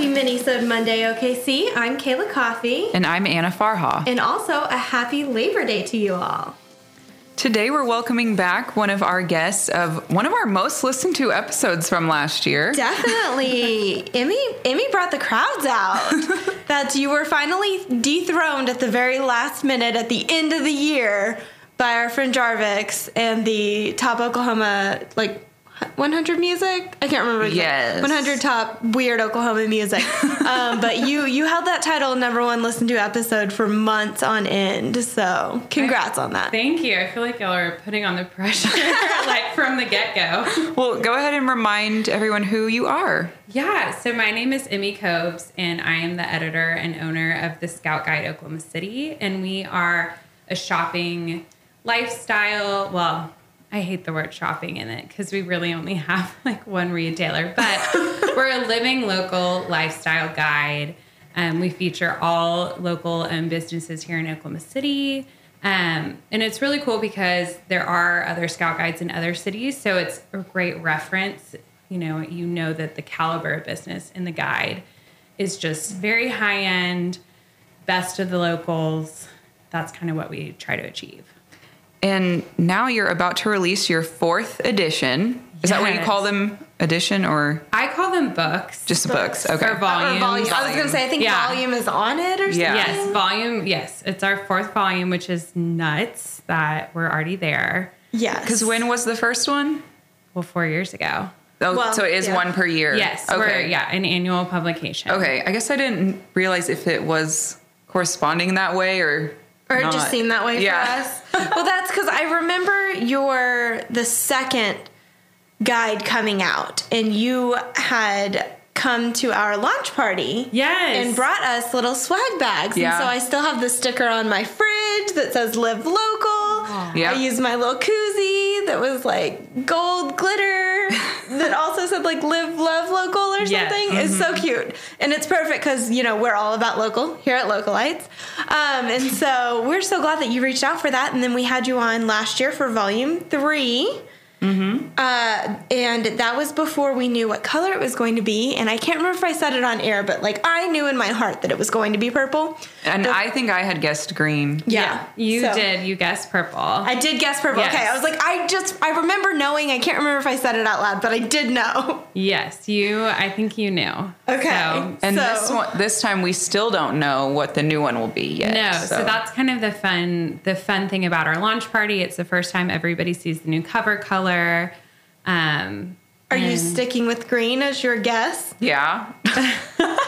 Happy Minisode Monday, OKC. I'm Kayla Coffee. And I'm Anna Farha. And also a happy Labor Day to you all. Today we're welcoming back one of our guests of one of our most listened to episodes from last year. Definitely. Emmy Emmy brought the crowds out. that you were finally dethroned at the very last minute at the end of the year by our friend Jarvix and the top Oklahoma like 100 music. I can't remember. Yes. 100 top weird Oklahoma music. um, but you you held that title number one listened to episode for months on end. So congrats on that. Thank you. I feel like y'all are putting on the pressure like from the get go. Well, go ahead and remind everyone who you are. Yeah. So my name is Emmy Cobes, and I am the editor and owner of the Scout Guide Oklahoma City, and we are a shopping lifestyle. Well I hate the word shopping in it because we really only have like one retailer, but we're a living local lifestyle guide. Um, we feature all local um, businesses here in Oklahoma City. Um, and it's really cool because there are other scout guides in other cities. So it's a great reference. You know, you know that the caliber of business in the guide is just very high end, best of the locals. That's kind of what we try to achieve. And now you're about to release your fourth edition. Is yes. that what you call them? Edition or I call them books. Just books. books. Okay. Or volumes. Or volume. I was gonna say I think yeah. volume is on it or something. Yeah. Yes, volume. Yes, it's our fourth volume, which is nuts that we're already there. Yes. Because when was the first one? Well, four years ago. Oh, well, so it is yeah. one per year. Yes. Okay. yeah, an annual publication. Okay. I guess I didn't realize if it was corresponding that way or or it just seemed that way yeah. for us. well, that's because I remember your the second guide coming out, and you had come to our launch party. Yes. And brought us little swag bags. Yeah. And so I still have the sticker on my fridge that says live local. Yeah. I use my little koozie that was like gold glitter that also said like live love local or something. Yes. Mm-hmm. It's so cute. And it's perfect because, you know, we're all about local here at Localites. Um, and so we're so glad that you reached out for that. And then we had you on last year for volume three. Mm-hmm. Uh, and that was before we knew what color it was going to be. And I can't remember if I said it on air, but like I knew in my heart that it was going to be purple. And the, I think I had guessed green. Yeah, yeah you so. did. You guessed purple. I did guess purple. Yes. Okay, I was like, I just I remember knowing. I can't remember if I said it out loud, but I did know. Yes, you. I think you knew. Okay. So, and so. this one, this time we still don't know what the new one will be yet. No. So. so that's kind of the fun. The fun thing about our launch party. It's the first time everybody sees the new cover color. Um, Are you sticking with green as your guess? Yeah.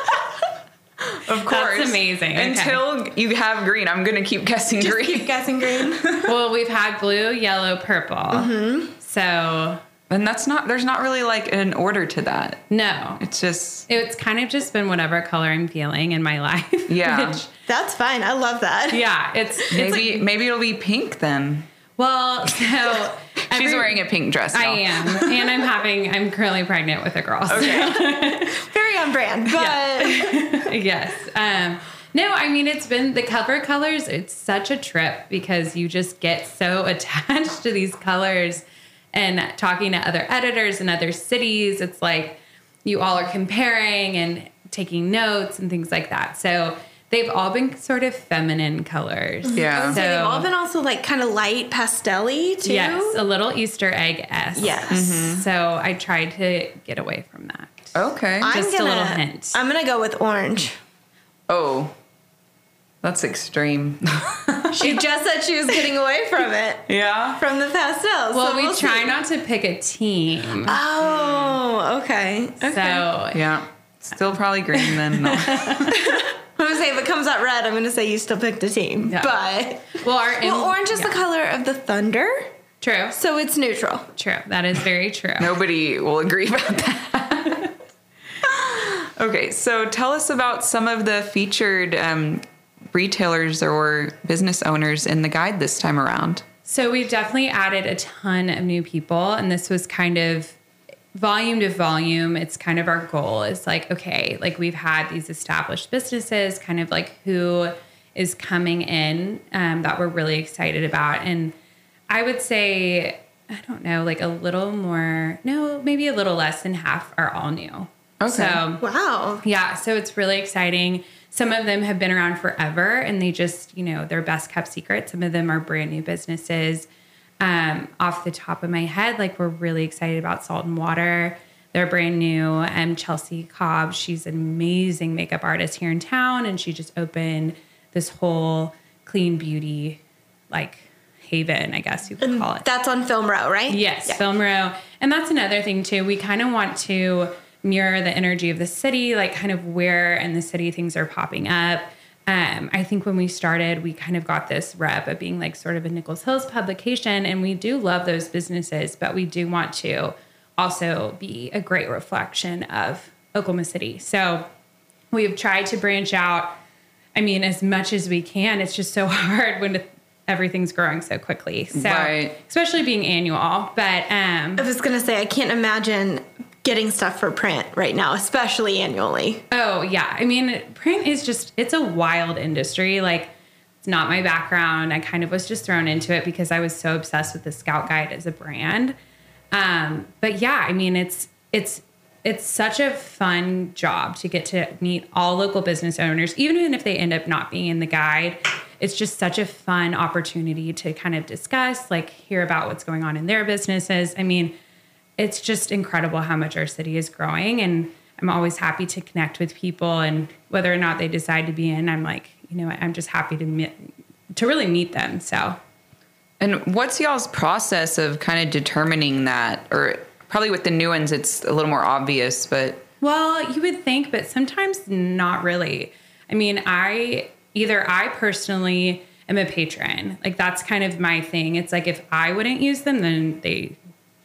Of course. That's amazing. Until okay. you have green, I'm going to keep guessing Just green. Keep guessing green. well, we've had blue, yellow, purple. Mm-hmm. So. And that's not, there's not really like an order to that. No. It's just. It's kind of just been whatever color I'm feeling in my life. Yeah. Which, that's fine. I love that. Yeah. It's, it's maybe, like, maybe it'll be pink then. Well, so She's every, wearing a pink dress. I am, and I'm having. I'm currently pregnant with a girl. Okay, so. very on brand. But yeah. yes, um, no, I mean it's been the cover colors. It's such a trip because you just get so attached to these colors, and talking to other editors in other cities. It's like you all are comparing and taking notes and things like that. So they've all been sort of feminine colors. Yeah. So they've all been also like kind of light pastelly too. Yes, a little Easter egg s. Yes. Mm-hmm. So I tried to get away from that. Okay. I'm Just gonna, a little hint. I'm gonna go with orange. Oh. That's extreme. she just said she was getting away from it. Yeah. From the pastels. Well, so we we'll try see. not to pick a team. Oh, okay. okay. So yeah. Still probably green then. No. I'm gonna say if it comes out red, I'm gonna say you still picked a team. Yeah. But well, our, well orange is yeah. the color of the thunder. True. So it's neutral. True. That is very true. Nobody will agree about that. okay, so tell us about some of the featured um, retailers or business owners in the guide this time around. So we've definitely added a ton of new people, and this was kind of volume to volume, it's kind of our goal is like, okay, like we've had these established businesses, kind of like who is coming in um, that we're really excited about. And I would say, I don't know, like a little more, no, maybe a little less than half are all new. Okay. So, wow. Yeah. So it's really exciting. Some of them have been around forever and they just, you know, they're best kept secret. Some of them are brand new businesses. Um, off the top of my head, like we're really excited about Salt and Water. They're brand new. Um, Chelsea Cobb, she's an amazing makeup artist here in town, and she just opened this whole clean beauty like haven, I guess you could and call it. That's on Film Row, right? Yes, yeah. Film Row. And that's another thing too. We kind of want to mirror the energy of the city, like kind of where in the city things are popping up. Um, I think when we started, we kind of got this rep of being like sort of a Nichols Hills publication, and we do love those businesses, but we do want to also be a great reflection of Oklahoma City. So we've tried to branch out. I mean, as much as we can. It's just so hard when everything's growing so quickly. So right. especially being annual. But um, I was gonna say I can't imagine getting stuff for print right now, especially annually. Oh yeah. I mean, print is just it's a wild industry. Like it's not my background. I kind of was just thrown into it because I was so obsessed with the Scout Guide as a brand. Um, but yeah, I mean, it's it's it's such a fun job to get to meet all local business owners, even if they end up not being in the guide. It's just such a fun opportunity to kind of discuss, like hear about what's going on in their businesses. I mean, it's just incredible how much our city is growing and I'm always happy to connect with people and whether or not they decide to be in, I'm like, you know, I'm just happy to meet, to really meet them. So and what's y'all's process of kind of determining that? Or probably with the new ones, it's a little more obvious, but. Well, you would think, but sometimes not really. I mean, I either I personally am a patron. Like that's kind of my thing. It's like if I wouldn't use them, then they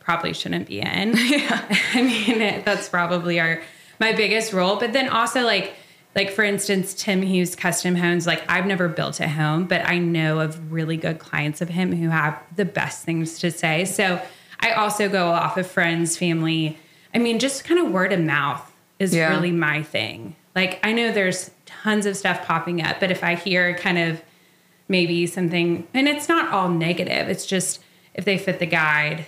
probably shouldn't be in. Yeah. I mean, that's probably our my biggest role. But then also like like for instance tim hughes custom homes like i've never built a home but i know of really good clients of him who have the best things to say so i also go off of friends family i mean just kind of word of mouth is yeah. really my thing like i know there's tons of stuff popping up but if i hear kind of maybe something and it's not all negative it's just if they fit the guide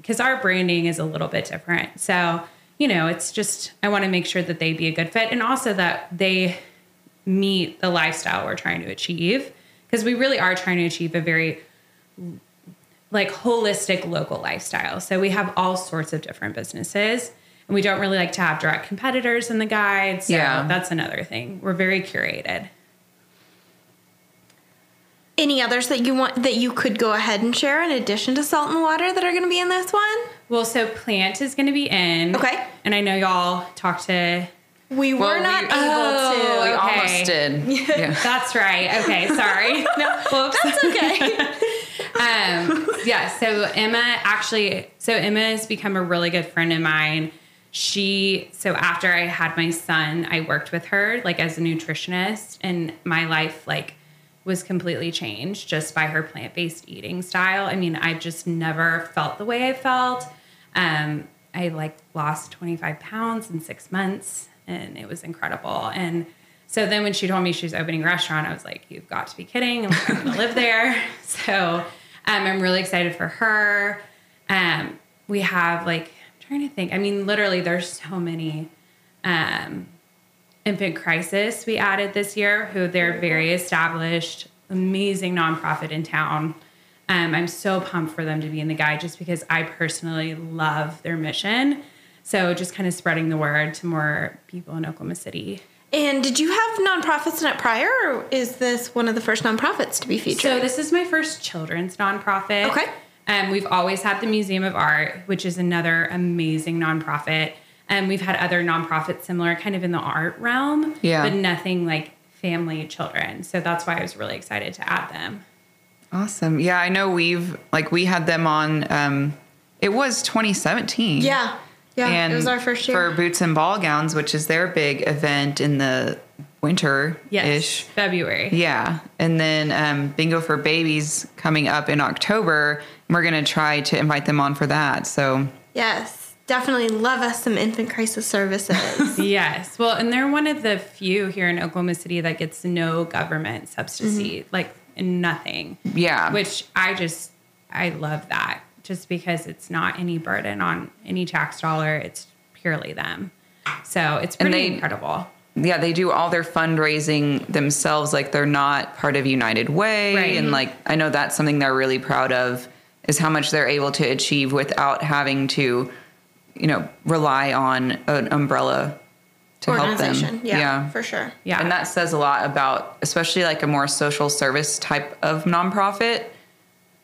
because our branding is a little bit different so you know, it's just, I want to make sure that they be a good fit and also that they meet the lifestyle we're trying to achieve. Because we really are trying to achieve a very like holistic local lifestyle. So we have all sorts of different businesses and we don't really like to have direct competitors in the guide. So yeah. that's another thing. We're very curated. Any others that you want that you could go ahead and share in addition to salt and water that are going to be in this one? Well, so plant is going to be in. Okay. And I know y'all talked to. We were well, not we, able oh, to. We okay. almost did. Yeah. That's right. Okay, sorry. no, Whoops. that's okay. um, yeah. So Emma actually, so Emma has become a really good friend of mine. She, so after I had my son, I worked with her like as a nutritionist, and my life like was completely changed just by her plant based eating style. I mean, I just never felt the way I felt. Um, I like lost 25 pounds in six months and it was incredible. And so then when she told me she was opening a restaurant, I was like, you've got to be kidding. I'm going to live there. So um, I'm really excited for her. Um, we have like, I'm trying to think, I mean, literally there's so many um, infant crisis we added this year who they're very established amazing nonprofit in town um, I'm so pumped for them to be in the guide just because I personally love their mission. So just kind of spreading the word to more people in Oklahoma City. And did you have nonprofits in it prior, or is this one of the first nonprofits to be featured? So this is my first children's nonprofit. Okay. Um, we've always had the Museum of Art, which is another amazing nonprofit. And um, we've had other nonprofits similar, kind of in the art realm, yeah. but nothing like family children. So that's why I was really excited to add them. Awesome. Yeah, I know we've like we had them on um it was 2017. Yeah. Yeah, and it was our first year. For Boots and Ball Gowns, which is their big event in the winter ish. Yes, February. Yeah. And then um, Bingo for Babies coming up in October. We're going to try to invite them on for that. So, yes, definitely love us some infant crisis services. yes. Well, and they're one of the few here in Oklahoma City that gets no government subsidy. Mm-hmm. Like nothing. Yeah. Which I just, I love that just because it's not any burden on any tax dollar. It's purely them. So it's pretty they, incredible. Yeah, they do all their fundraising themselves. Like they're not part of United Way. Right. And like I know that's something they're really proud of is how much they're able to achieve without having to, you know, rely on an umbrella to help them. Yeah, yeah, for sure. Yeah. And that says a lot about especially like a more social service type of nonprofit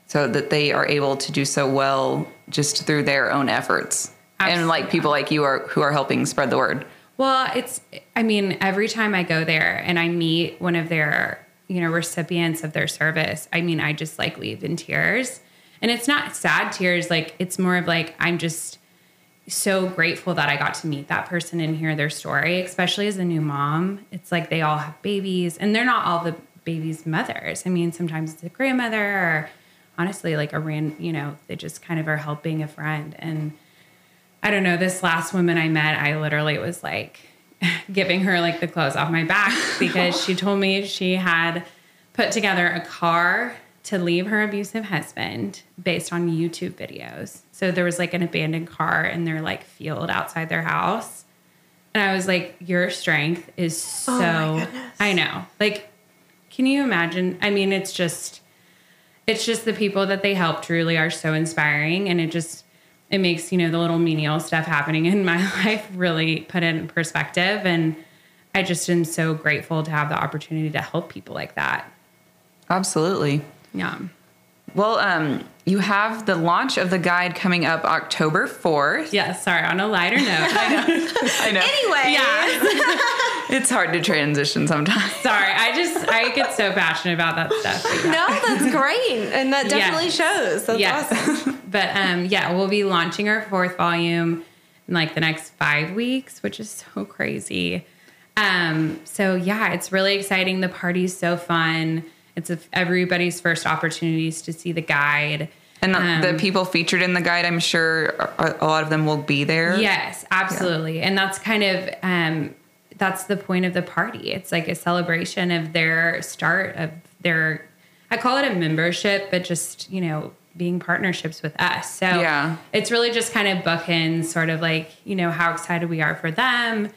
so that they are able to do so well just through their own efforts. Absolutely. And like people like you are who are helping spread the word. Well, it's I mean, every time I go there and I meet one of their, you know, recipients of their service, I mean, I just like leave in tears. And it's not sad tears, like it's more of like I'm just so grateful that I got to meet that person and hear their story, especially as a new mom. It's like they all have babies and they're not all the babies' mothers. I mean, sometimes it's a grandmother or honestly like a ran, you know, they just kind of are helping a friend. And I don't know, this last woman I met, I literally was like giving her like the clothes off my back because she told me she had put together a car to leave her abusive husband based on YouTube videos. So there was like an abandoned car in their like field outside their house. And I was like, your strength is oh so oh I know. Like can you imagine? I mean, it's just it's just the people that they help truly are so inspiring and it just it makes, you know, the little menial stuff happening in my life really put it in perspective and I just am so grateful to have the opportunity to help people like that. Absolutely. Yeah. Well, um, you have the launch of the guide coming up October 4th. Yeah, sorry, on a lighter note. I know. I know. Anyway. Yeah. it's hard to transition sometimes. Sorry, I just, I get so passionate about that stuff. Yeah. No, that's great. And that definitely shows. That's yes. awesome. but um, yeah, we'll be launching our fourth volume in like the next five weeks, which is so crazy. Um, so yeah, it's really exciting. The party's so fun. It's everybody's first opportunities to see the guide. And um, the people featured in the guide, I'm sure a lot of them will be there. Yes, absolutely. Yeah. And that's kind of um, that's the point of the party. It's like a celebration of their start of their I call it a membership, but just, you know, being partnerships with us. So yeah. it's really just kind of bookends sort of like, you know, how excited we are for them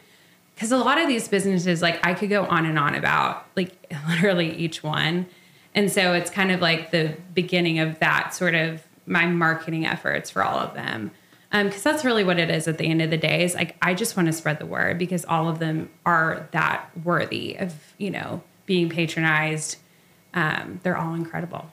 because a lot of these businesses like i could go on and on about like literally each one. And so it's kind of like the beginning of that sort of my marketing efforts for all of them. Because um, that's really what it is at the end of the day is like i just want to spread the word because all of them are that worthy of you know being patronized. Um, they're all incredible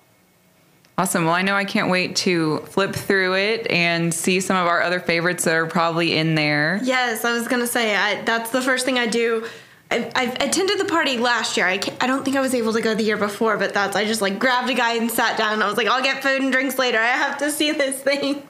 Awesome. Well, I know I can't wait to flip through it and see some of our other favorites that are probably in there. Yes, I was going to say I, that's the first thing I do. I, I attended the party last year. I, I don't think I was able to go the year before, but that's I just like grabbed a guy and sat down. And I was like, I'll get food and drinks later. I have to see this thing.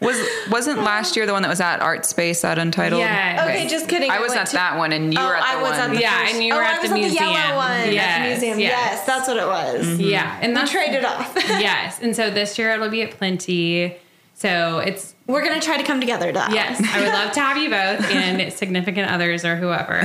Was wasn't last year the one that was at Art Space at Untitled? Yeah. Okay, okay just kidding. I was at that one, and you oh, were at the I was one. At the yeah, and you were oh, at the museum. The yellow one. Yes, at the museum. Yes. yes, that's what it was. Mm-hmm. Yeah, and we traded off. yes, and so this year it'll be at Plenty. So it's we're gonna try to come together to Yes, I would love to have you both and significant others or whoever.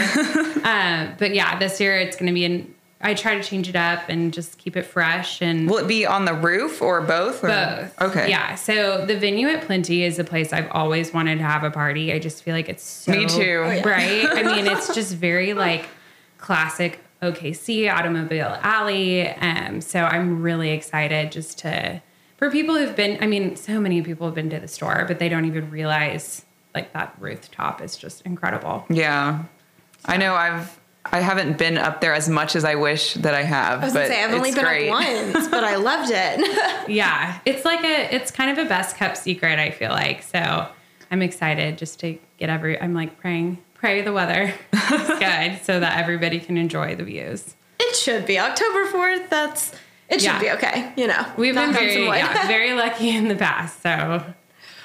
um, but yeah, this year it's gonna be in I try to change it up and just keep it fresh. And will it be on the roof or both? Or? Both. Okay. Yeah. So the venue at Plenty is a place I've always wanted to have a party. I just feel like it's so me too. Right. I mean, it's just very like classic OKC Automobile Alley. Um, so I'm really excited just to for people who've been. I mean, so many people have been to the store, but they don't even realize like that rooftop is just incredible. Yeah. So. I know I've I haven't been up there as much as I wish that I have. I was but say I've only been great. up once, but I loved it. yeah, it's like a it's kind of a best kept secret. I feel like so. I'm excited just to get every. I'm like praying, pray the weather is good so that everybody can enjoy the views. It should be October fourth. That's it should yeah. be okay. You know, we've been very yeah, very lucky in the past. So.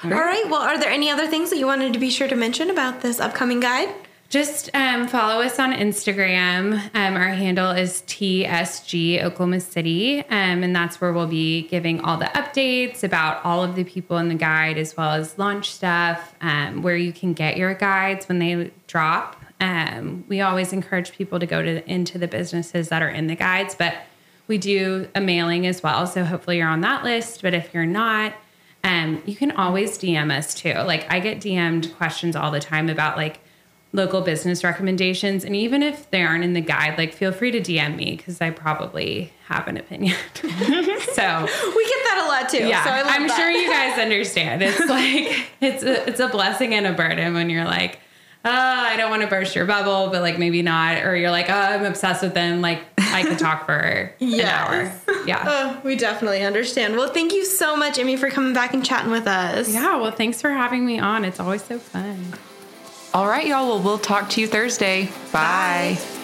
All right. Well, are there any other things that you wanted to be sure to mention about this upcoming guide? Just um, follow us on Instagram. Um, our handle is TSG Oklahoma City. Um, and that's where we'll be giving all the updates about all of the people in the guide, as well as launch stuff, um, where you can get your guides when they drop. Um, we always encourage people to go to into the businesses that are in the guides, but we do a mailing as well. So hopefully you're on that list. But if you're not, um, you can always DM us too. Like I get DM'd questions all the time about like, local business recommendations. And even if they aren't in the guide, like feel free to DM me because I probably have an opinion. so we get that a lot too. Yeah, so I'm that. sure you guys understand. It's like it's a, it's a blessing and a burden when you're like, oh, I don't want to burst your bubble, but like maybe not, or you're like, oh, I'm obsessed with them. Like I could talk for yes. an hour. Yeah, oh, we definitely understand. Well, thank you so much, Emmy, for coming back and chatting with us. Yeah, well, thanks for having me on. It's always so fun. All right, y'all. Well, we'll talk to you Thursday. Bye. Bye.